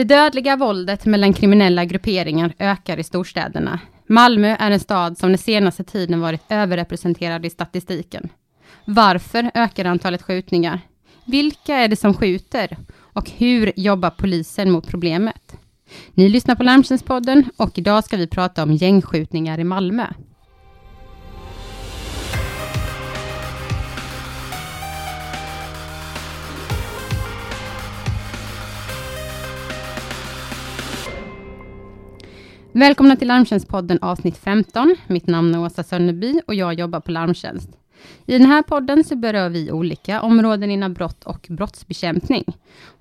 Det dödliga våldet mellan kriminella grupperingar ökar i storstäderna. Malmö är en stad som den senaste tiden varit överrepresenterad i statistiken. Varför ökar antalet skjutningar? Vilka är det som skjuter? Och hur jobbar polisen mot problemet? Ni lyssnar på Larmtjänstpodden och idag ska vi prata om gängskjutningar i Malmö. Välkomna till Larmtjänstpodden avsnitt 15. Mitt namn är Åsa Sönneby och jag jobbar på Larmtjänst. I den här podden så berör vi olika områden inom brott och brottsbekämpning.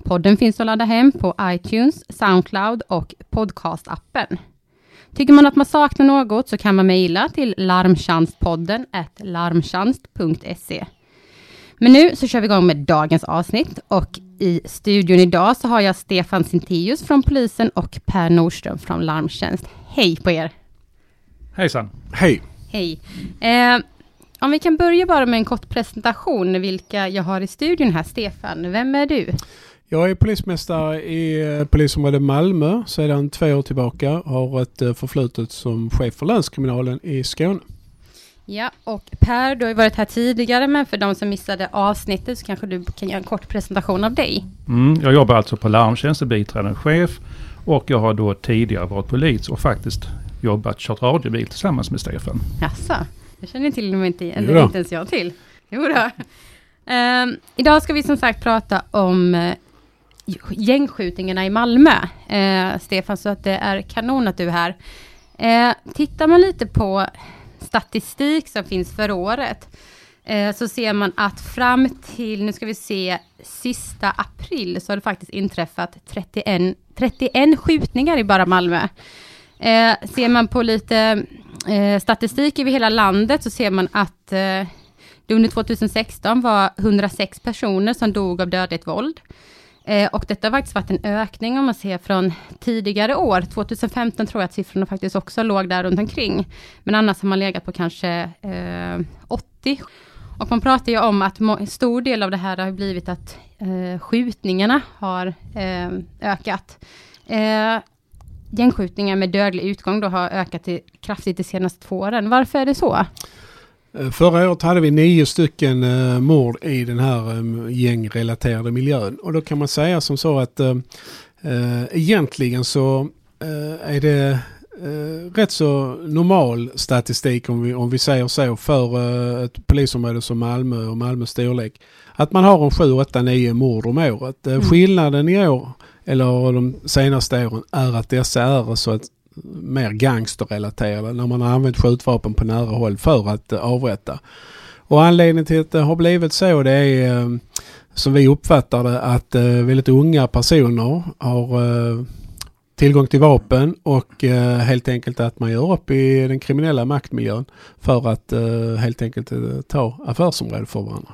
Podden finns att ladda hem på iTunes, Soundcloud och podcastappen. Tycker man att man saknar något så kan man mejla till larmtjänstpodden larmtjänst.se. Men nu så kör vi igång med dagens avsnitt och i studion idag så har jag Stefan Sintius från polisen och Per Nordström från Larmtjänst. Hej på er! Hejsan! Hej! Hej! Eh, om vi kan börja bara med en kort presentation, vilka jag har i studion här. Stefan, vem är du? Jag är polismästare i eh, polisområdet Malmö sedan två år tillbaka. Har ett eh, förflutet som chef för länskriminalen i Skåne. Ja, och Per, du har ju varit här tidigare, men för de som missade avsnittet så kanske du kan göra en kort presentation av dig. Mm, jag jobbar alltså på larmtjänst, biträdande chef och jag har då tidigare varit polis och faktiskt jobbat, kört radiobil tillsammans med Stefan. Jaså, jag känner till och inte, inte ens jag till. Jo då. Um, idag ska vi som sagt prata om uh, gängskjutningarna i Malmö. Uh, Stefan, så att det är kanon att du är här. Uh, tittar man lite på statistik som finns för året, eh, så ser man att fram till, nu ska vi se, sista april, så har det faktiskt inträffat 31, 31 skjutningar i bara Malmö. Eh, ser man på lite eh, statistik över hela landet, så ser man att eh, det under 2016 var 106 personer som dog av dödligt våld. Eh, och detta har faktiskt varit en ökning om man ser från tidigare år. 2015 tror jag att siffrorna faktiskt också låg där runt omkring. Men annars har man legat på kanske eh, 80. Och man pratar ju om att en stor del av det här har blivit att eh, skjutningarna har eh, ökat. Eh, gängskjutningar med dödlig utgång då har ökat kraftigt de senaste två åren. Varför är det så? Eh, förra året hade vi nio stycken uh, mord i den här um, gängrelaterade miljön. Och då kan man säga som så att uh, uh, egentligen så uh, är det rätt så normal statistik om vi, om vi säger så för ett polisområde som Malmö och Malmös storlek. Att man har en 7, 8, 9 mord om året. Mm. Skillnaden i år eller de senaste åren är att dessa är så att mer gangsterrelaterade när man har använt skjutvapen på nära håll för att eh, avrätta. Och anledningen till att det har blivit så det är eh, som vi uppfattar det att eh, väldigt unga personer har tillgång till vapen och helt enkelt att man gör upp i den kriminella maktmiljön för att helt enkelt ta affärsområde för varandra.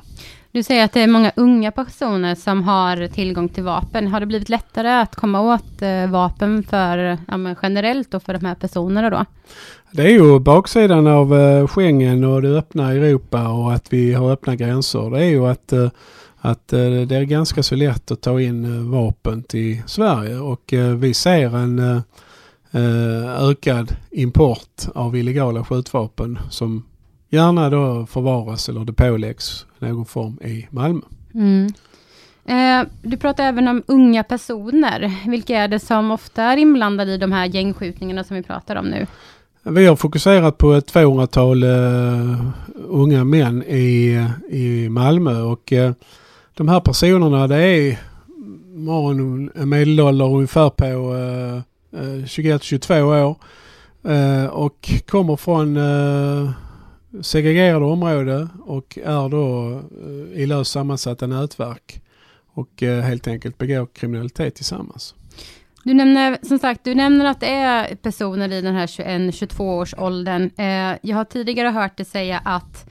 Du säger att det är många unga personer som har tillgång till vapen. Har det blivit lättare att komma åt eh, vapen för, ja, generellt och för de här personerna då? Det är ju baksidan av eh, Schengen och det öppna Europa och att vi har öppna gränser. Det är ju att, eh, att eh, det är ganska så lätt att ta in eh, vapen till Sverige och eh, vi ser en ökad import av illegala skjutvapen som gärna då förvaras eller depåläggs någon form i Malmö. Mm. Eh, du pratar även om unga personer. Vilka är det som ofta är inblandade i de här gängskjutningarna som vi pratar om nu? Vi har fokuserat på ett 200-tal uh, unga män i, i Malmö och uh, de här personerna det är har en, en medelålder ungefär på uh, uh 21-22 år och kommer från segregerade område och är då eh, i löst sammansatta nätverk och eh, helt enkelt begår kriminalitet tillsammans. Du nämner, som sagt, du nämner att det är personer i den här 21-22 års åldern. Eh, jag har tidigare hört dig säga att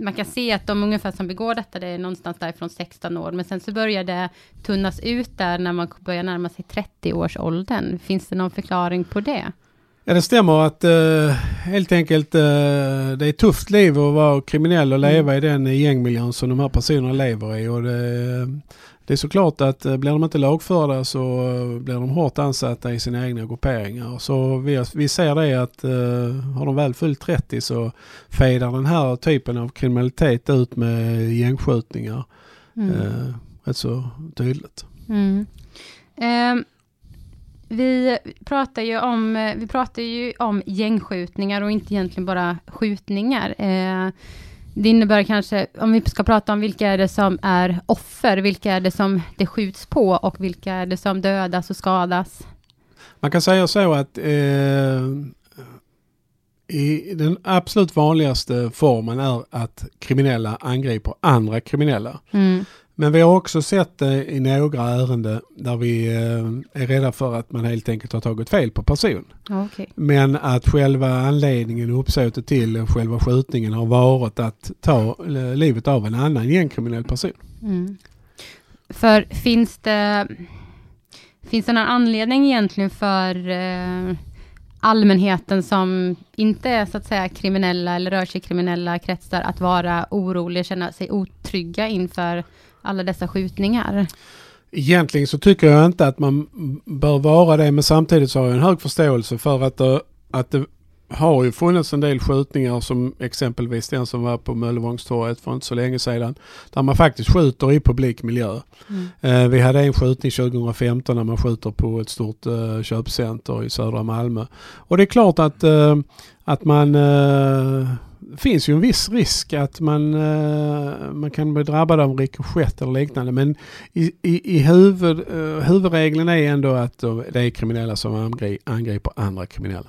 man kan se att de ungefär som begår detta, det är någonstans därifrån 16 år, men sen så börjar det tunnas ut där när man börjar närma sig 30 års åldern. Finns det någon förklaring på det? Ja det stämmer att uh, helt enkelt uh, det är ett tufft liv att vara kriminell och leva mm. i den gängmiljön som de här personerna lever i. Och det, det är såklart att eh, blir de inte lagförda så blir de hårt ansatta i sina egna grupperingar. Så vi, vi ser det att har de väl fyllt 30 så fejdar den här typen av kriminalitet ut med gängskjutningar. Mm. Eh, rätt så tydligt. Mm. Um vi pratar ju om, vi pratar ju om gängskjutningar och inte egentligen bara skjutningar. Eh, det innebär kanske, om vi ska prata om vilka är det som är offer, vilka är det som det skjuts på och vilka är det som dödas och skadas? Man kan säga så att eh, i den absolut vanligaste formen är att kriminella angriper andra kriminella. Mm. Men vi har också sett det i några ärenden där vi eh, är rädda för att man helt enkelt har tagit fel på person. Okay. Men att själva anledningen och uppsåtet till själva skjutningen har varit att ta eh, livet av en annan gängkriminell person. Mm. För finns det, finns det någon anledning egentligen för eh, allmänheten som inte är så att säga kriminella eller rör sig i kriminella kretsar att vara orolig, känna sig otrygga inför alla dessa skjutningar? Egentligen så tycker jag inte att man bör vara det men samtidigt så har jag en hög förståelse för att det, att det har ju funnits en del skjutningar som exempelvis den som var på Möllevångstorget för inte så länge sedan. Där man faktiskt skjuter i publik miljö. Mm. Eh, vi hade en skjutning 2015 när man skjuter på ett stort eh, köpcenter i södra Malmö. Och det är klart att, eh, att man finns ju en viss risk att man, uh, man kan bli drabbad av rikoschett eller liknande. Men i, i, i huvud, uh, huvudregeln är ändå att det är kriminella som angriper andra kriminella.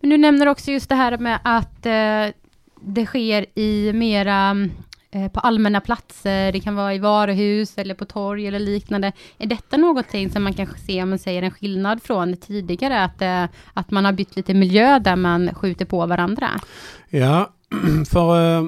Men du nämner också just det här med att uh, det sker i mera på allmänna platser, det kan vara i varuhus eller på torg eller liknande. Är detta någonting som man kanske ser om man säger en skillnad från tidigare, att, att man har bytt lite miljö där man skjuter på varandra? Ja, för eh,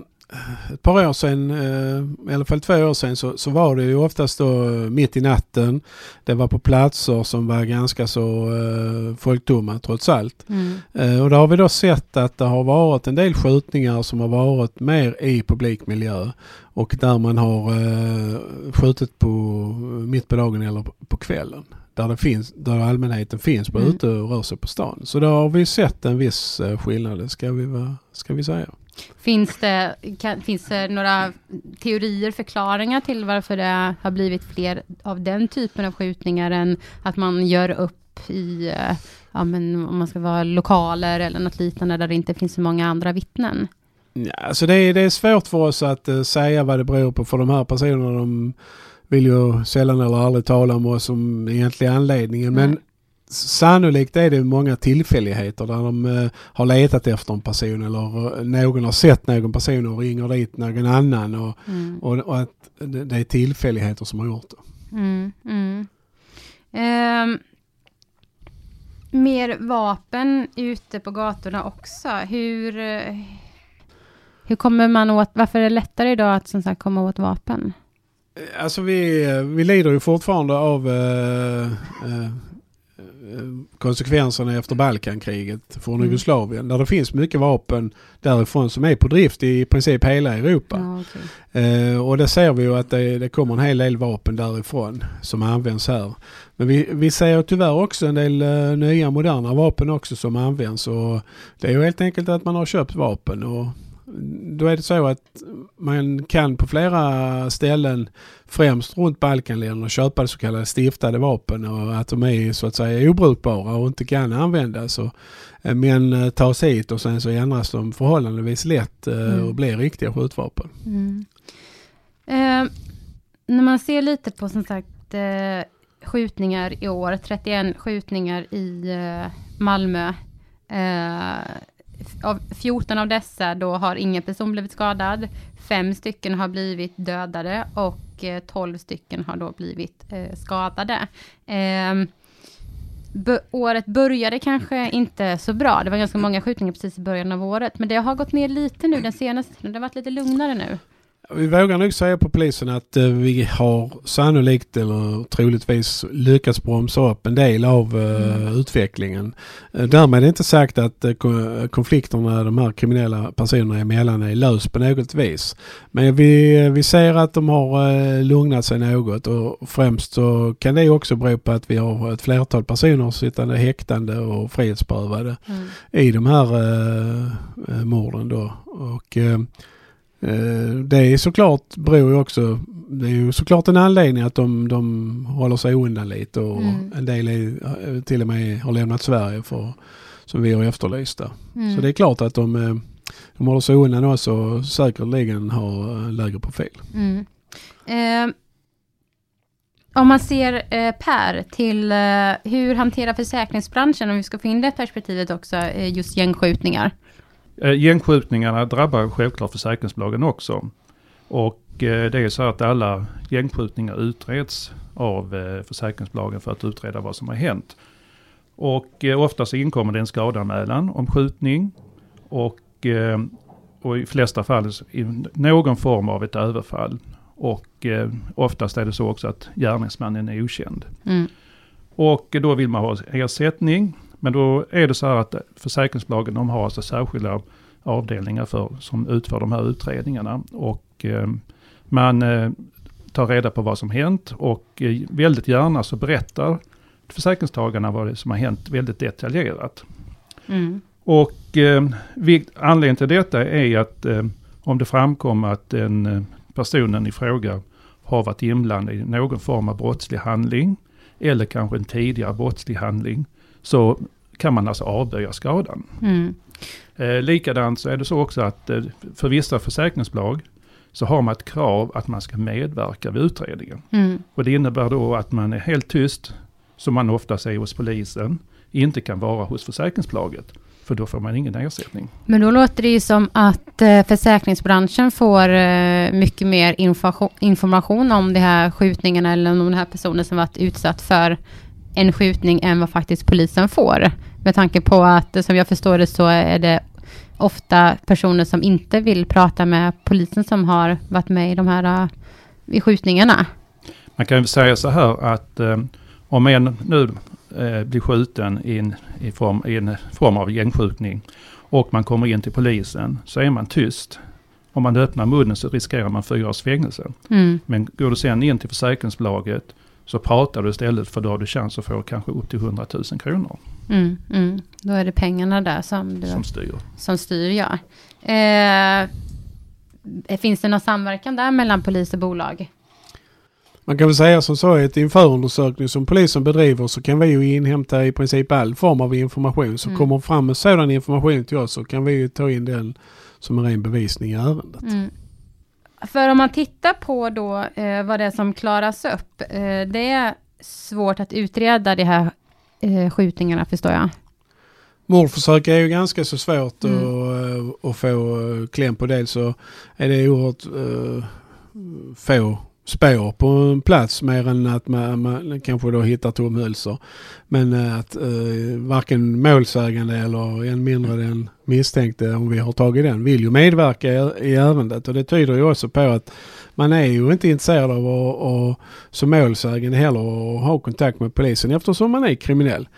ett par år sedan, eh, i alla fall två år sedan, så, så var det ju oftast då mitt i natten. Det var på platser som var ganska så eh, folktomma trots allt. Mm. Eh, och då har vi då sett att det har varit en del skjutningar som har varit mer i publikmiljö. Och där man har eh, skjutit på mitt på dagen eller på kvällen. Där, det finns, där allmänheten finns på mm. ute och rör sig på stan. Så då har vi sett en viss eh, skillnad, ska vi, ska vi säga. Finns det, kan, finns det några teorier, förklaringar till varför det har blivit fler av den typen av skjutningar än att man gör upp i, eh, ja men om man ska vara lokaler eller något liknande där det inte finns så många andra vittnen? Ja, alltså det, är, det är svårt för oss att uh, säga vad det beror på för de här personerna. De vill ju sällan eller aldrig tala om oss som egentliga anledningen. Nej. Sannolikt är det många tillfälligheter där de eh, har letat efter en person eller eh, någon har sett någon person och ringer dit någon annan och, mm. och, och, att det, är tillfälligheter som har gjort det. Mm, mm. Eh, mer vapen ute på gatorna också. Hur, eh, hur kommer man åt, varför är det lättare idag att som sagt komma åt vapen? Alltså vi, vi lider ju fortfarande av eh, eh, konsekvenserna efter Balkankriget från mm. Jugoslavien. Där det finns mycket vapen därifrån som är på drift i princip hela Europa. Ja, okay. eh, och det ser vi ju att det, det, kommer en hel del vapen därifrån som används här. Men vi, vi ser tyvärr också en del uh, nya moderna vapen också som används och det är ju helt enkelt att man har köpt vapen och då är det så att man kan på flera ställen, främst runt Balkanländerna, köpa så kallade stiftade vapen och att de är så att säga obrukbara och inte kan användas. Och, eh, men eh, tas hit och sen så ändras de förhållandevis lätt eh, mm. och blir riktiga skjutvapen. Mm. Eh, när man ser lite på som sagt eh, skjutningar i år, 31 skjutningar i eh, Malmö av 14 av dessa då har ingen person blivit skadad. Fem stycken har blivit dödade och eh, 12 stycken har då blivit eh, skadade. Eh, året började kanske inte så bra. Det var ganska många skjutningar precis i början av året, men det har gått ner lite nu den senaste tiden. Det har varit lite lugnare nu. Vi vågar nog säga på polisen att eh, vi har sannolikt eller troligtvis lyckats bromsa upp en del av eh, mm. utvecklingen. Eh, därmed är det inte sagt att konflikterna de här kriminella personerna emellan är löst på något vis. Men vi, vi ser att de har lugnat sig något och främst så kan det också bero på att vi har ett flertal personer sittande häktande och frihetsberövade mm. i de här äh, morden då. Och, Eh, det är såklart beror ju också, det är ju såklart en anledning att de, de håller sig undan lite och mm. en del är, eh, till och med har lämnat Sverige för, som vi har efterlyst. Mm. Så det är klart att de, eh, de håller sig undan också och säkerligen har lägre profil. Mm. Eh, om man ser eh, Per till eh, hur hanterar försäkringsbranschen, om vi ska få in det perspektivet också, just gängskjutningar? Eh, gängskjutningarna drabbar självklart försäkringsbolagen också. Och eh, det är så att alla gängskjutningar utreds av eh, försäkringsbolagen för att utreda vad som har hänt. Och oftast inkommer det en skadanmälan om skjutning och, och i flesta fall i någon form av ett överfall. Och oftast är det så också att gärningsmannen är okänd. Mm. Och då vill man ha ersättning men då är det så här att försäkringsbolagen de har alltså särskilda avdelningar för, som utför de här utredningarna. Och eh, man eh, tar reda på vad som hänt och eh, väldigt gärna så berättar försäkringstagarna vad det som har hänt väldigt detaljerat. Mm. Och eh, anledningen till detta är att eh, om det framkommer att den eh, personen i fråga har varit inblandad i någon form av brottslig handling eller kanske en tidigare brottslig handling så kan man alltså avböja skadan. Mm. Eh, likadant så är det så också att eh, för vissa försäkringsbolag så har man ett krav att man ska medverka vid utredningen. Mm. Och det innebär då att man är helt tyst, som man ofta säger hos polisen, inte kan vara hos försäkringsbolaget. För då får man ingen ersättning. Men då låter det ju som att eh, försäkringsbranschen får eh, mycket mer information om de här skjutningarna eller om den här personen som varit utsatt för en skjutning än vad faktiskt polisen får. Med tanke på att, som jag förstår det, så är det ofta personer som inte vill prata med polisen som har varit med i de här i skjutningarna. Man kan säga så här att eh, om en nu eh, blir skjuten i en, i, form, i en form av gängskjutning och man kommer in till polisen så är man tyst. Om man öppnar munnen så riskerar man fyra års fängelse. Mm. Men går du sen in till försäkringsbolaget så pratar du istället för då har du chans att få kanske upp till 100 000 kronor. Mm, mm. Då är det pengarna där som, du, som styr. Som styr, ja. Eh, finns det någon samverkan där mellan polis och bolag? Man kan väl säga som så att i en förundersökning som polisen bedriver så kan vi ju inhämta i princip all form av information. Så mm. kommer fram med sådan information till oss så kan vi ju ta in den som en ren bevisning i ärendet. Mm. För om man tittar på då eh, vad det är som klaras upp, eh, det är svårt att utreda de här eh, skjutningarna förstår jag. Mordförsök är ju ganska så svårt mm. att, eh, att få eh, kläm på. Dels så är det oerhört uh, få spår på en plats mer än att man, man kanske då hittar Tom Men eh, att eh, varken målsägande eller än mindre den misstänkte, om vi har tagit den, vill ju medverka i, i ärendet. Och det tyder ju också på att man är ju inte intresserad av att, att som målsägande heller att ha kontakt med polisen eftersom man är kriminell.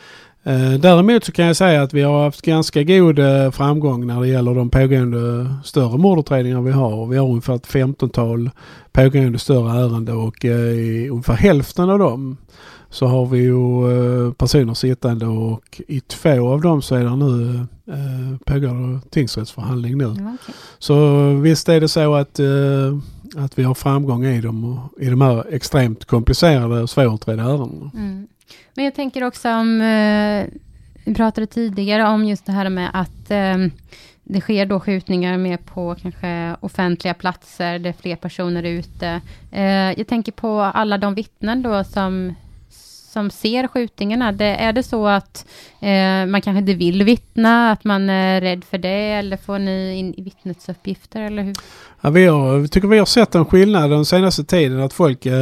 Eh, däremot så kan jag säga att vi har haft ganska god eh, framgång när det gäller de pågående större mordutredningar vi har. Vi har ungefär ett 15-tal pågående större ärenden och eh, i ungefär hälften av dem så har vi ju personer sittande och i två av dem så är det nu pågår tingsrättsförhandling nu. okay. Så visst är det så att, att vi har framgång i dem i de här extremt komplicerade och svårutredda ärendena. Mm. Men jag tänker också om, eh, vi pratade tidigare om just det här med att eh, det sker då skjutningar mer på kanske offentliga platser, där fler personer är ute. Eh, jag tänker på alla de vittnen då som som ser skjutningarna. Det, är det så att eh, man kanske inte vill vittna, att man är rädd för det, eller får ni in vittnesuppgifter, eller hur? Ja, vi har, tycker vi har sett en skillnad den senaste tiden, att folk eh,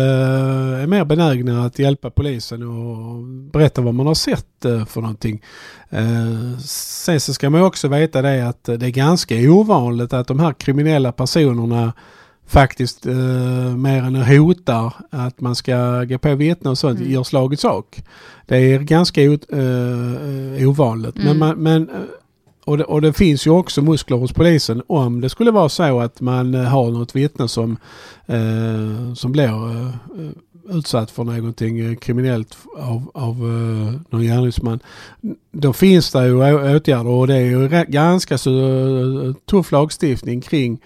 är mer benägna att hjälpa polisen och berätta vad man har sett eh, för någonting. Eh, sen så ska man också veta det att det är ganska ovanligt att de här kriminella personerna faktiskt eh, mer än hotar att man ska gå på vittnen och sånt, mm. gör i sak. Det är ganska o, eh, ovanligt. Mm. Men, man, men och det, och det, finns ju också muskler hos polisen om det skulle vara så att man har något vittne som, eh, som blir eh, utsatt för någonting eh, kriminellt av, av uh, någon gärningsman. Då finns det ju åtgärder och det är ju ganska så tuff lagstiftning kring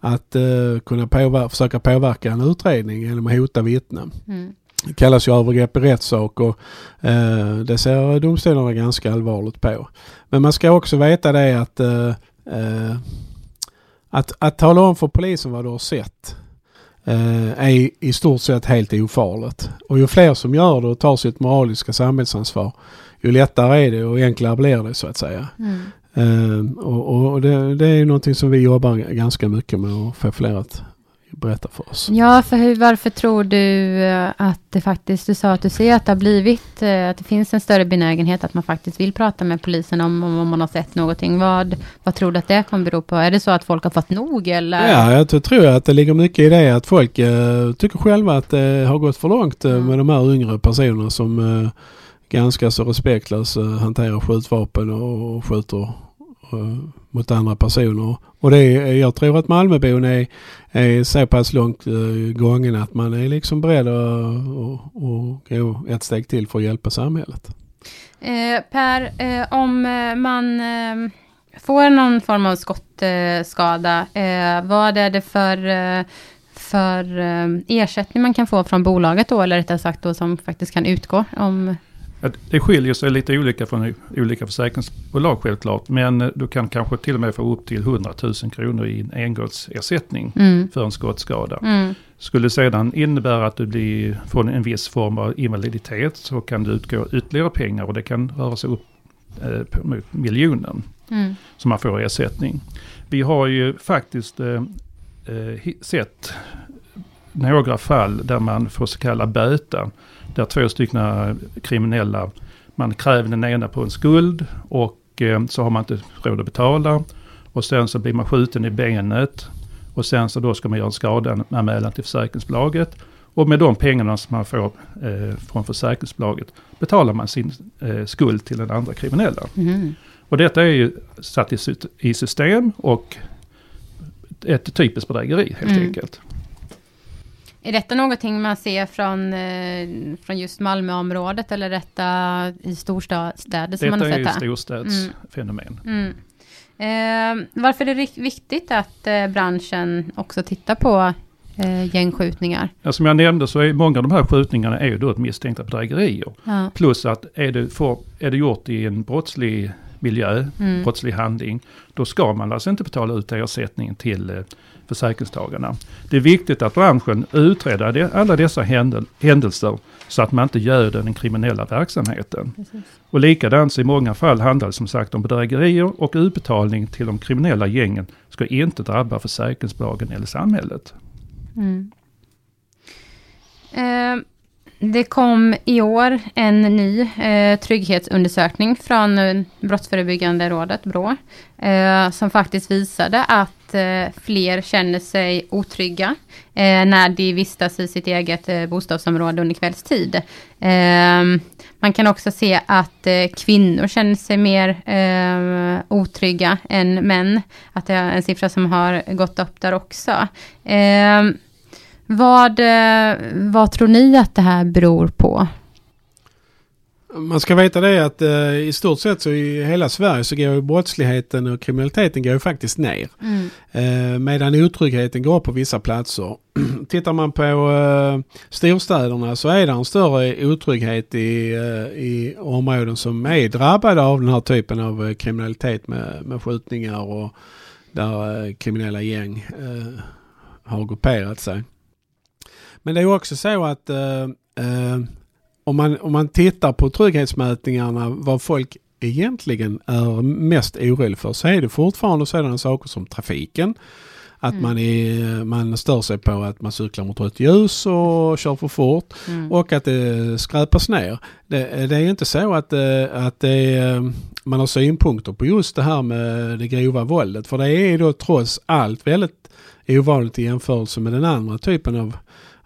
att uh, kunna påver försöka påverka en utredning genom att hota vittnen. Mm. Det kallas ju övergrepp i rättssak och eh, det ser domstolarna ganska allvarligt på. Men man ska också veta det att, eh, att, att tala om för polisen vad du har sett är i stort sett helt ofarligt. Och ju fler som gör det och tar sitt moraliska samhällsansvar ju lättare är det och enklare blir det så att säga. Mm. Uh, och, och det, det, är någonting som vi jobbar ganska mycket med att få fler att berätta för oss. Ja, för hur, varför tror du eh, att det faktiskt, du sa att du ser att det har blivit, eh, att det finns en större benägenhet att man faktiskt vill prata med polisen om, om man har sett någonting. Vad, vad tror du att det kommer bero på? Är det så att folk har fått nog eller? Ja, jag tror att det ligger mycket i det att folk uh, tycker själva att det har gått för långt uh, med de här yngre personerna som ganska så respektlös eh, hanterar skjutvapen och skjuter eh, mot andra personer. Och det är, jag tror att Malmöbon är, är så pass långt uh, gången att man är liksom beredd att, att, gå ett steg till för att hjälpa samhället. Eh, per, eh, om man eh, får någon form av skottskada, eh, vad är det för för ersättning man kan få från bolaget då, eller rättare sagt då som faktiskt kan utgå om det skiljer sig lite olika från olika försäkringsbolag självklart. Men du kan kanske till och med få upp till 100 000 kronor i en engångsersättning mm. för en skottskada. Mm. Skulle sedan innebära att du blir, får en viss form av invaliditet så kan det utgå ytterligare pengar och det kan röra sig upp eh, mot miljonen. Mm. Som man får ersättning. Vi har ju faktiskt eh, eh, sett några fall där man får så kallad böter där två stycken kriminella, man kräver den ena på en skuld och eh, så har man inte råd att betala. Och sen så blir man skjuten i benet. Och sen så då ska man göra en skadanmälan till försäkringsbolaget. Och med de pengarna som man får eh, från försäkringsbolaget betalar man sin eh, skuld till den andra kriminella. Mm. Och detta är ju satt i, i system och ett typiskt bedrägeri helt mm. enkelt. Är detta någonting man ser från, eh, från just Malmöområdet eller är detta i storstäder som man har sett Detta är ju storstadsfenomen. Mm. Mm. Eh, varför är det viktigt att eh, branschen också tittar på eh, gängskjutningar? Ja, som jag nämnde så är många av de här skjutningarna är ju då ett misstänkta bedrägerier. Ja. Plus att är det, för, är det gjort i en brottslig miljö, mm. brottslig handling, då ska man alltså inte betala ut ersättning till eh, försäkringstagarna. Det är viktigt att branschen utreder alla dessa händelser så att man inte göder den kriminella verksamheten. Precis. Och likadant i många fall handlar det som sagt om bedrägerier och utbetalning till de kriminella gängen ska inte drabba försäkringsbolagen eller samhället. Mm. Eh, det kom i år en ny eh, trygghetsundersökning från eh, Brottsförebyggande rådet, BRÅ, eh, som faktiskt visade att eh, fler känner sig otrygga eh, när de vistas i sitt eget eh, bostadsområde under kvällstid. Eh, man kan också se att eh, kvinnor känner sig mer eh, otrygga än män, att det är en siffra som har gått upp där också. Vad, eh, vad tror ni att det här beror på? Man ska veta det att eh, i stort sett så i hela Sverige så går ju brottsligheten och kriminaliteten går ju faktiskt ner. Mm. Eh, medan otryggheten går på vissa platser. Tittar man på eh, storstäderna så är det en större otrygghet i, eh, i områden som är drabbade av den här typen av eh, kriminalitet med, med skjutningar och där eh, kriminella gäng har grupperat sig. Men det är också så att eh, eh, om, man, om man tittar på trygghetsmätningarna vad folk egentligen är mest orolig för så är det fortfarande sådana saker som trafiken. att mm. man, är, man stör sig på att man cyklar mot rött ljus och kör för fort mm. och att det skräpas ner. Det, det, är inte så att, eh, att det, man har synpunkter på just det här med det grova våldet. För det är då trots allt väldigt ovanligt i jämförelse med den andra typen av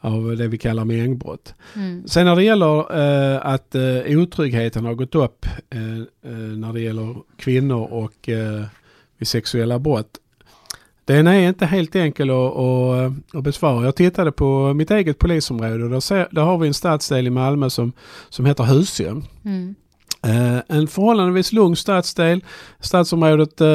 av det vi kallar mängdbrott. Mm. Sen när det gäller eh, att eh, otryggheten har gått upp eh, eh när det gäller kvinnor och eh, vid sexuella brott. Den är inte helt enkel att, att, att besvara. Jag tittade på mitt eget polisområde och där, ser, där har vi en stadsdel i Malmö som, som heter Husum. Mm. Uh, en förhållandevis lugn stadsdel. Stadsområdet, uh,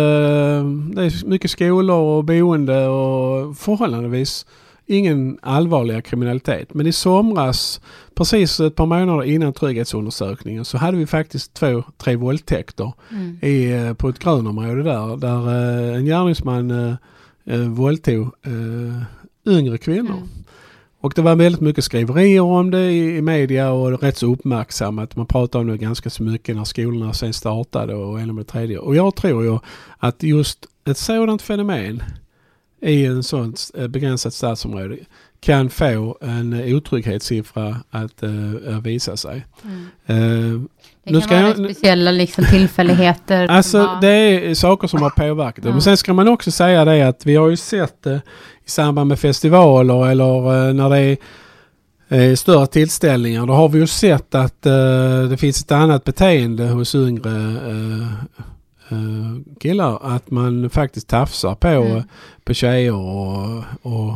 det är mycket skolor och boende och förhållandevis ingen allvarligare kriminalitet. Men i somras, precis ett par månader innan trygghetsundersökningen, så hade vi faktiskt två, tre våldtäkter mm. i, eh, på ett grönområde där. Där uh, en gärningsman uh, uh, våldtog uh, yngre kvinnor. Mm. Och det var väldigt mycket skriverier om det i, i media och rätt så uppmärksammat. Man pratade om det ganska så mycket när skolorna sen startade och en med det tredje. Och jag tror ju att just ett sådant fenomen i en sån eh, begränsat stadsområde kan få en otrygghetssiffra att uh, visa sig. Mm. Uh, det nu kan vara jag, speciella liksom, tillfälligheter. Alltså det är saker som har påverkat det. Men sen ska man också säga det att vi har ju sett det i samband med festivaler eller uh, när det är eh, större tillställningar. Då har vi ju sett att det finns ett annat beteende hos yngre uh, killar att man faktiskt tafsar på, mm. på tjejer och, och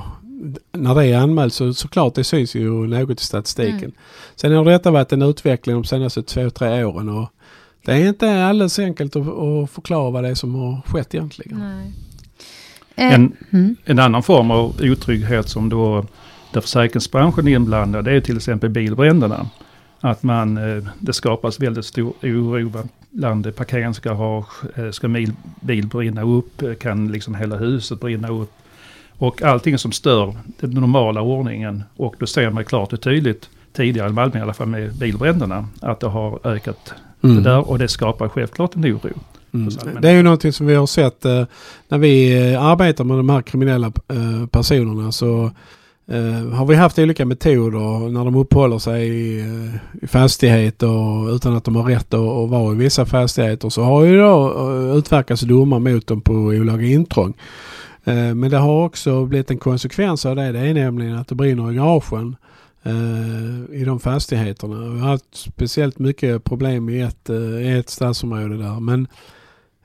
när det är anmält så såklart det syns ju något i statistiken. Mm. Sen har detta varit en utveckling de senaste två, tre åren och det är inte alldeles enkelt att, att förklara vad det är som har skett egentligen. Nej. En, mm. en annan form av otrygghet som då där försäkringsbranschen är inblandad det är till exempel bilbränderna. Att man, eh, det skapas väldigt stor oro bland parkeringen ska ha, eh, ska min bil brinna upp, eh, kan liksom hela huset brinna upp. Och allting som stör den normala ordningen. Och då ser man klart och tydligt, tidigare i Malmö i alla fall med bilbränderna, att det har ökat mm. det där och det skapar självklart en oro. Mm. Det är ju någonting som vi har sett eh, när vi eh, arbetar med de här kriminella eh, personerna så Uh, har vi haft olika metoder när de uppehåller sig i, eh, i fastigheter utan att de har rätt att, att vara i vissa fastigheter så har ju då eh, utverkats domar mot dem på olaga intrång. Uh, men det har också blivit en konsekvens av det. Det är nämligen att det brinner i garagen i de fastigheterna. Vi har haft speciellt mycket problem i ett, i ett stadsområde där. Men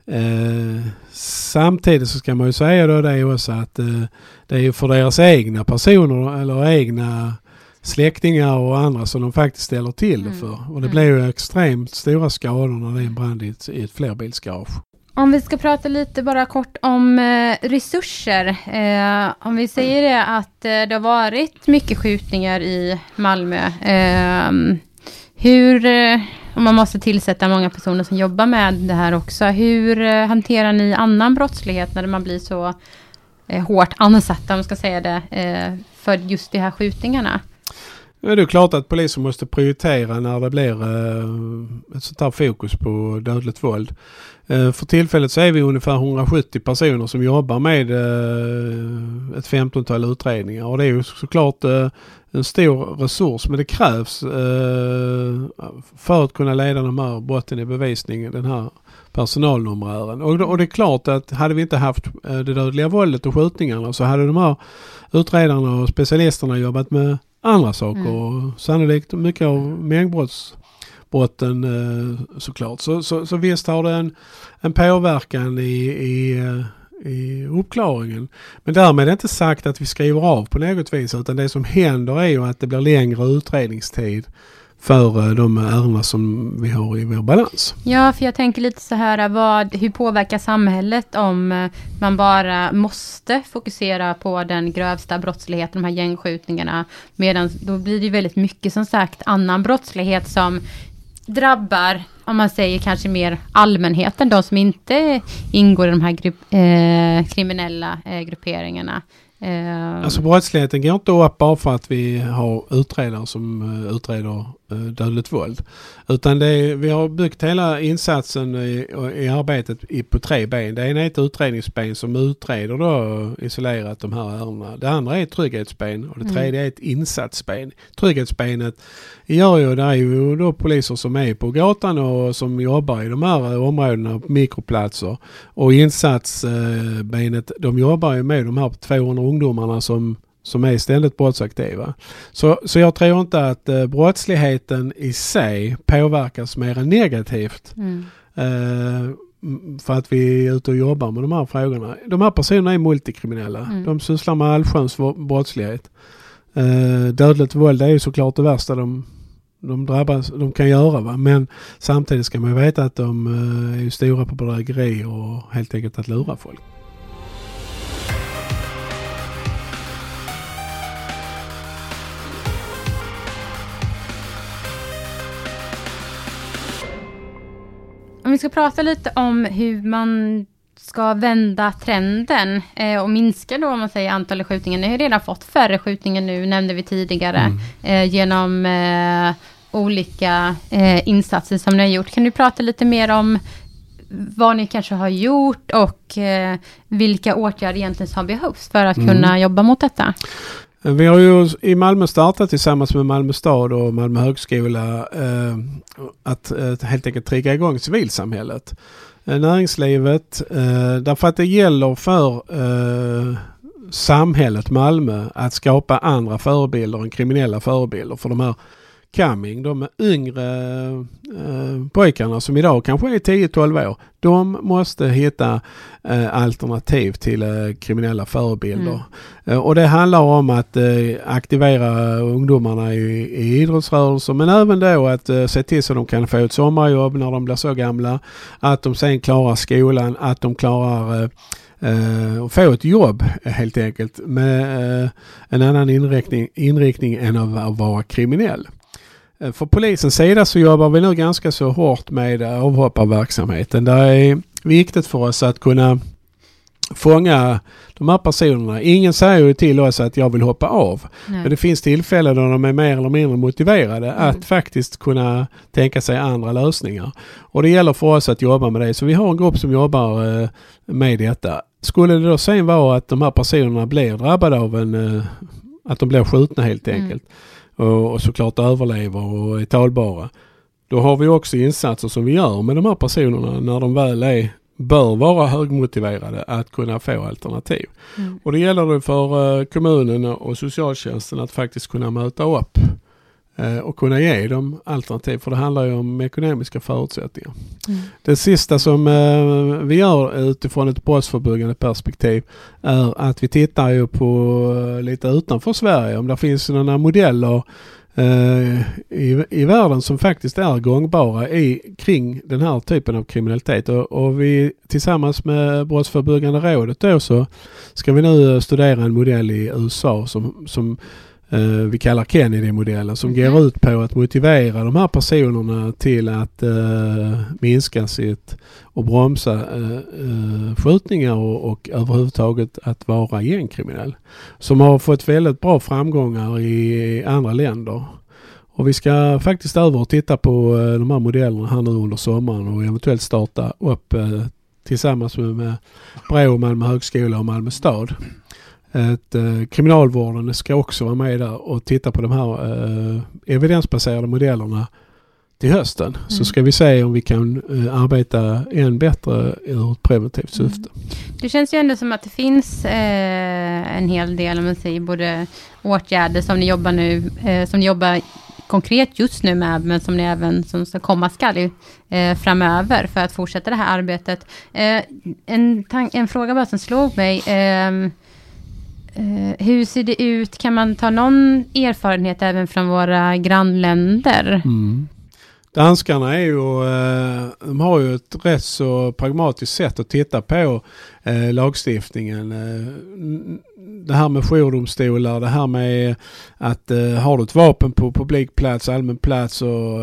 Eh, samtidigt så ska man ju säga då det också att eh, det är ju för deras egna personer eller egna släktingar och andra som de faktiskt ställer till det mm. för. Och det mm. blir ju extremt stora skador när det är en brand i ett, i ett flerbilsgarage. Om vi ska prata lite bara kort om eh, resurser. Eh, om vi säger det att eh, det har varit mycket skjutningar i Malmö. Eh, hur, eh, och man måste tillsätta många personer som jobbar med det här också. Hur eh, hanterar ni annan brottslighet när man blir så eh, hårt ansatta, om man ska säga det, eh, för just de här skjutningarna? Ja, det är klart att polisen måste prioritera när det blir eh, ett sånt här fokus på dödligt våld. Eh, för tillfället så är vi ungefär 170 personer som jobbar med eh, ett 15-tal utredningar och det är ju såklart eh, en stor resurs men det krävs för att kunna leda de här brotten i bevisning, den här personalnumerären. Och, det är klart att hade vi inte haft det dödliga våldet och skjutningarna så hade de här utredarna och specialisterna jobbat med andra saker mm. och sannolikt mycket av mängdbrottsbrotten brotten eh, såklart. Så, så, så visst har det en, en påverkan i, i eh, i uppklaringen. Men därmed är det inte sagt att vi skriver av på något vis utan det som händer är ju att det blir längre utredningstid för eh, de ärenden som vi har i vår balans. Ja, för jag tänker lite så här, vad, hur påverkar samhället om man bara måste fokusera på den grövsta brottsligheten, de här gängskjutningarna, medan då blir det väldigt mycket som sagt annan brottslighet som drabbar, om man säger kanske mer allmänheten, de som inte ingår i de här grupp, eh, kriminella eh, grupperingarna. Eh, alltså brottsligheten går inte upp bara för att vi har utredare som uh, utreder uh, dödligt våld. Utan det är, vi har byggt hela insatsen i, i arbetet i, på tre ben. Det ena är ett utredningsben som utreder då isolerat de här ärendena. Det andra är ett trygghetsben och det mm. tredje är ett insatsben. Trygghetsbenet gör ju, det är ju då poliser som är på gatan och som jobbar i de här områdena på mikroplatser. Och insatsbenet, de jobbar ju med de här 200 ungdomarna som som är ständigt brottsaktiva. Så, så jag tror inte att eh, brottsligheten i sig påverkas mer än negativt. Mm. Eh, för att vi är ute och jobbar med de här frågorna. De här personerna är multikriminella. Mm. De sysslar med allsköns brottslighet. Eh, dödligt våld är ju såklart det värsta de, de drabbas, de kan göra. Va? Men samtidigt ska man veta att de eh, är stora på bedrägeri och helt enkelt att lura folk. Om vi ska prata lite om hur man ska vända trenden eh, och minska då om man säger antalet skjutningar. Ni har redan fått färre skjutningar nu, nämnde vi tidigare, mm. eh, genom eh, olika eh, insatser som ni har gjort. Kan du prata lite mer om vad ni kanske har gjort och eh, vilka åtgärder egentligen som behövs för att mm. kunna jobba mot detta? Vi har ju i Malmö startat tillsammans med Malmö stad och Malmö högskola eh, att eh, helt enkelt trigga igång civilsamhället. Eh, näringslivet, eh, därför att det gäller för eh, samhället Malmö att skapa andra förebilder än kriminella förebilder för de här coming, de yngre eh, pojkarna som idag kanske är 10-12 år, de måste hitta eh, alternativ till eh, kriminella förebilder. Mm. Eh, och det handlar om att eh, aktivera ungdomarna i, i idrottsrörelser men även då att eh, se till så de kan få ett sommarjobb när de blir så gamla. Att de sen klarar skolan, att de klarar Uh, och få ett jobb helt enkelt med en annan inriktning, inriktning än att vara kriminell. Eh, för polisens sida så jobbar vi nu ganska så hårt med avhopparverksamheten. Det är viktigt för oss att kunna fånga de här personerna. Ingen säger ju till oss att jag vill hoppa av. Nej. Men det finns tillfällen då de är mer eller mindre motiverade mm. att faktiskt kunna tänka sig andra lösningar. Och det gäller för oss att jobba med det. Så vi har en grupp som jobbar eh, med detta. Skulle det då sen vara att de här personerna blir drabbade av en, eh, att de blir skjutna helt mm. enkelt. Mm och, och såklart överlever och är talbara. Då har vi också insatser som vi gör med de här personerna när de väl är bör vara högmotiverade att kunna få alternativ. Mm. Och det gäller det för eh, kommunen och socialtjänsten att faktiskt kunna möta upp och kunna ge dem alternativ. För det handlar ju om ekonomiska förutsättningar. Mm. Det sista som eh, vi gör utifrån ett brottsförebyggande perspektiv är att vi tittar ju på eh, lite utanför Sverige om det finns några modeller i, i världen som faktiskt är gångbara i, kring den här typen av kriminalitet. Och, och vi tillsammans med Brottsförebyggande rådet då så ska vi nu studera en modell i USA som, som Uh, vi kallar Kennedy-modellen som mm. går ut på att motivera de här personerna till att uh, minska sitt och bromsa uh, skjutningar och, och överhuvudtaget att vara gängkriminell. Som har fått väldigt bra framgångar i andra länder. Och vi ska faktiskt över och titta på de här modellerna här nu under sommaren och eventuellt starta upp tillsammans med, med Brå, Malmö högskola och Malmö stad ett, eh, kriminalvården ska också vara med där och titta på de här eh, evidensbaserade modellerna till hösten. Mm. Så ska vi se om vi kan eh, arbeta än bättre ur ett preventivt mm. syfte. Mm. Det känns ju ändå som att det finns eh, en hel del, om man säger, både åtgärder som ni jobbar nu, eh, som ni jobbar konkret just nu med, men som ni även som ska komma skall eh, framöver för att fortsätta det här arbetet. Eh, en, en fråga bara som slog mig. Eh, Eh, hur ser det ut? Kan man ta någon erfarenhet även från våra grannländer? Mm danskarna är ju, eh, de har ju ett rätt så pragmatiskt sätt att titta på eh, lagstiftningen. Eh, det här med jourdomstolar, det här med att har du ett vapen på publik plats, allmän plats så,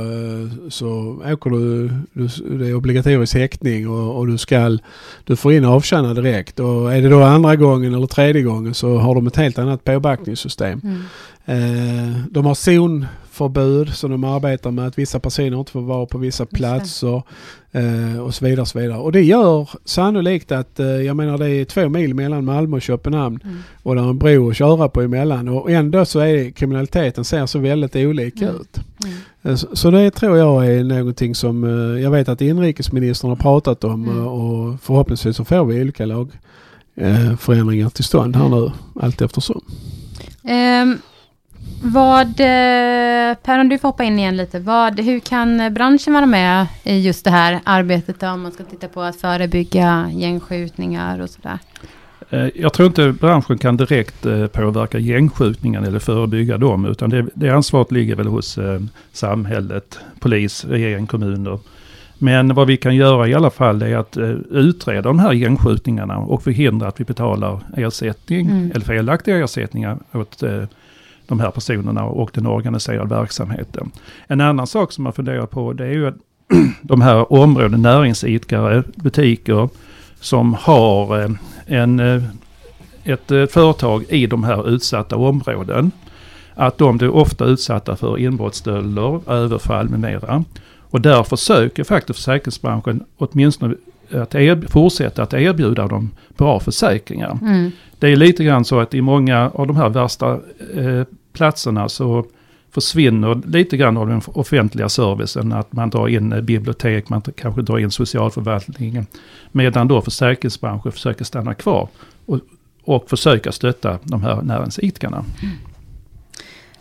så åker du, du, det är obligatorisk häktning och, och, du ska, du får in avtjäna direkt. Och är det då andra gången eller tredje gången så har de ett helt annat påbackningssystem. Mm. Eh, de har zonförbud som de arbetar med att vissa personer inte får vara på vissa platser eh, och så vidare. Och så vidare. Och det gör sannolikt att, eh, jag menar det är två mil mellan Malmö och Köpenhamn mm. och det är en bro att köra på emellan och ändå så är kriminaliteten ser så väldigt olika mm. ut. Mm. Eh, så, så det tror jag är någonting som eh, jag vet att inrikesministern har pratat om mm. eh, och förhoppningsvis så får vi olika lagförändringar till stånd här nu allt eftersom. Um. Vad, eh, Per om du får hoppa in igen lite, vad, hur kan branschen vara med i just det här arbetet då, om man ska titta på att förebygga gängskjutningar och sådär? Eh, jag tror inte branschen kan direkt eh, påverka gängskjutningen eller förebygga dem, utan det, det ansvaret ligger väl hos samhället, polis, regering, kommuner. Men vad vi kan göra i alla fall är att utreda de här gängskjutningarna och förhindra att vi betalar ersättning mm. eller felaktiga ersättningar åt de här personerna och den organiserade verksamheten. En annan sak som man funderar på det är ju att de här områden, näringsidkare, butiker som har eh, en, eh, ett eh, företag i de här utsatta områden. Att de blir ofta utsatta för inbrottsstölder, överfall med mera. Och därför söker faktiskt försäkringsbranschen åtminstone att er, fortsätta att erbjuda dem bra försäkringar. Mm. Det är lite grann så att i många av de här värsta eh, platserna så försvinner lite grann av den offentliga servicen. Att man drar in eh, bibliotek, man kanske drar in socialförvaltningen. Medan då försäkringsbranschen försöker stanna kvar och, och försöka stötta de här näringsidkarna. Mm.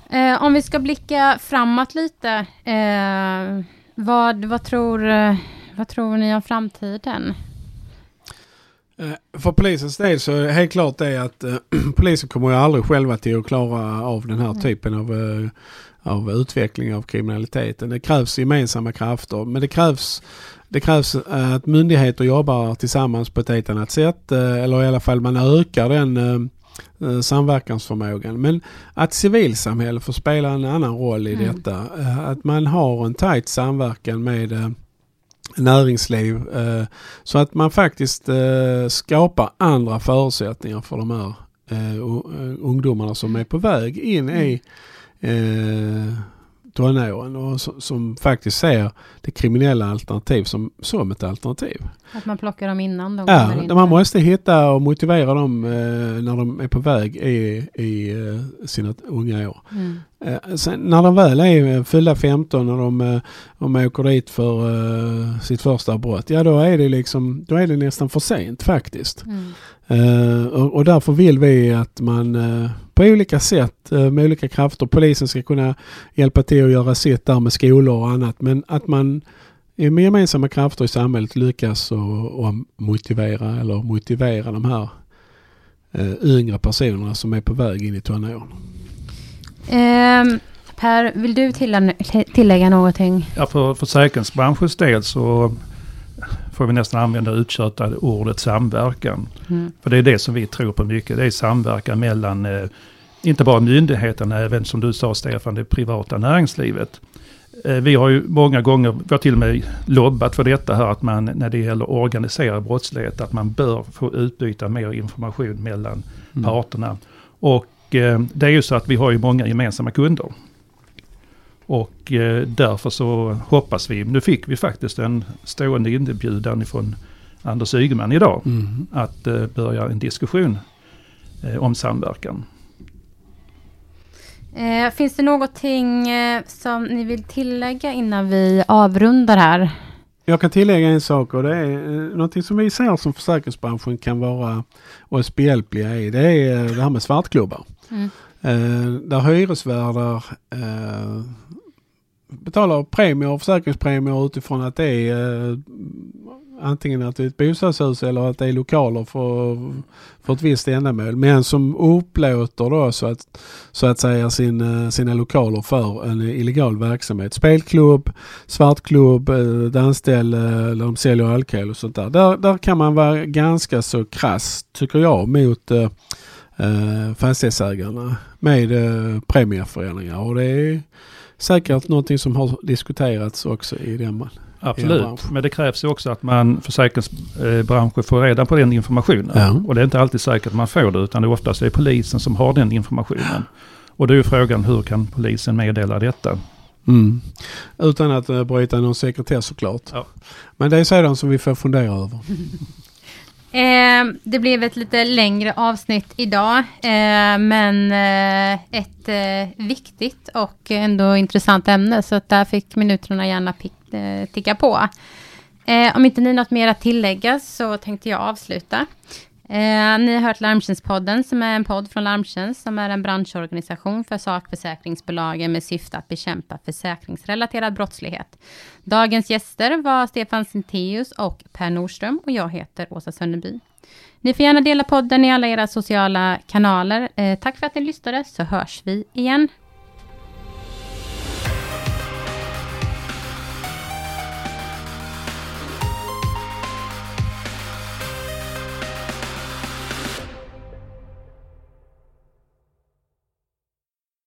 Eh, om vi ska blicka framåt lite. Eh, vad, vad, tror, eh, vad tror ni om framtiden? Eh, för polisens del så är det helt klart det att äh, polisen kommer ju aldrig själva till att klara av den här mm. typen av, äh, av utveckling av kriminaliteten. Det krävs gemensamma krafter men det krävs, det krävs att myndigheter jobbar tillsammans på ett helt annat sätt eller i alla fall man ökar den samverkansförmågan. Men att civilsamhället får spela en annan roll i mm. detta. Att man har en tajt samverkan med näringsliv. Eh, så att man faktiskt eh, skapar andra förutsättningar för de här eh, ungdomarna som är på väg in i tonåren och som faktiskt ser det kriminella alternativ som, som ett alternativ. Att man plockar dem innan de Ja, in. man måste hitta och motivera dem eh, när de är på väg i, i sina unga år. Mm. Eh, sen, när de väl är fyllda 15 och de, eh, de åker dit för uh, sitt första brott, ja då är det liksom, då är det nästan för sent faktiskt. Mm. Uh, och, och, därför vill vi att man uh, på olika sätt med olika krafter, polisen ska kunna hjälpa till att göra sitt där med skolor och annat, men att man med gemensamma krafter i samhället lyckas och, och motivera eller motivera de här yngre personerna som är på väg in i tonåren. Eh, per, vill du tillägga någonting? Ja, för försäkringsbranschens del så får vi nästan använda uttjötade ordet samverkan. Mm. För det är det som vi tror på mycket. Det är samverkan mellan eh, inte bara myndigheterna, även som du sa Stefan, det privata näringslivet. Eh, vi har ju många gånger, vi har till och med lobbat för detta här, att man när det gäller organiserad brottslighet, att man bör få utbyta mer information mellan mm. parterna. Och det är ju så att vi har ju många gemensamma kunder. Och eh, därför så hoppas vi, nu fick vi faktiskt en stående inbjudan från Anders Ygeman idag, mm. att eh, börja en diskussion om samverkan. Eh, finns det någonting eh, som ni vill tillägga innan vi avrundar här? Jag kan tillägga en sak och det är eh, någonting som vi ser som försäkringsbranschen kan vara oss behjälpliga i. Det är det här med svartklubbar. Mm. Eh, där hyresvärdar eh, betalar premier och försäkringspremier utifrån att det är antingen att det är ett bostadshus eller att det är lokaler för, för ett visst ändamål. Men som upplåter då så att, så att säga sin, eh, sina lokaler för en illegal verksamhet. Spelklubb, svartklubb, eh, dansställe eller de säljer alkohol och sånt där. där. Där kan man vara ganska så krass tycker jag mot eh, eh fastighetsägarna med eh, premieförändringar. Och det är säkert någonting som har diskuterats också i den Absolut, men det krävs ju också att man försäkringsbranschen får reda på den informationen. Ja. Och det är inte alltid säkert att man får det, utan det är oftast är polisen som har den informationen. Och då är frågan, hur kan polisen meddela detta? Mm. Utan att uh, bryta någon sekretess såklart. Ja. Men det är sådant som vi får fundera över. Eh, det blev ett lite längre avsnitt idag, eh, men eh, ett eh, viktigt och ändå intressant ämne, så att där fick minuterna gärna eh, ticka på. Eh, om inte ni har något mer att tillägga så tänkte jag avsluta. Eh, ni har hört Larmtjänstpodden som är en podd från Larmtjänst som är en branschorganisation för sakförsäkringsbolagen med syfte att bekämpa försäkringsrelaterad brottslighet. Dagens gäster var Stefan Sinteus och Per Nordström och jag heter Åsa Sönneby. Ni får gärna dela podden i alla era sociala kanaler. Eh, tack för att ni lyssnade så hörs vi igen.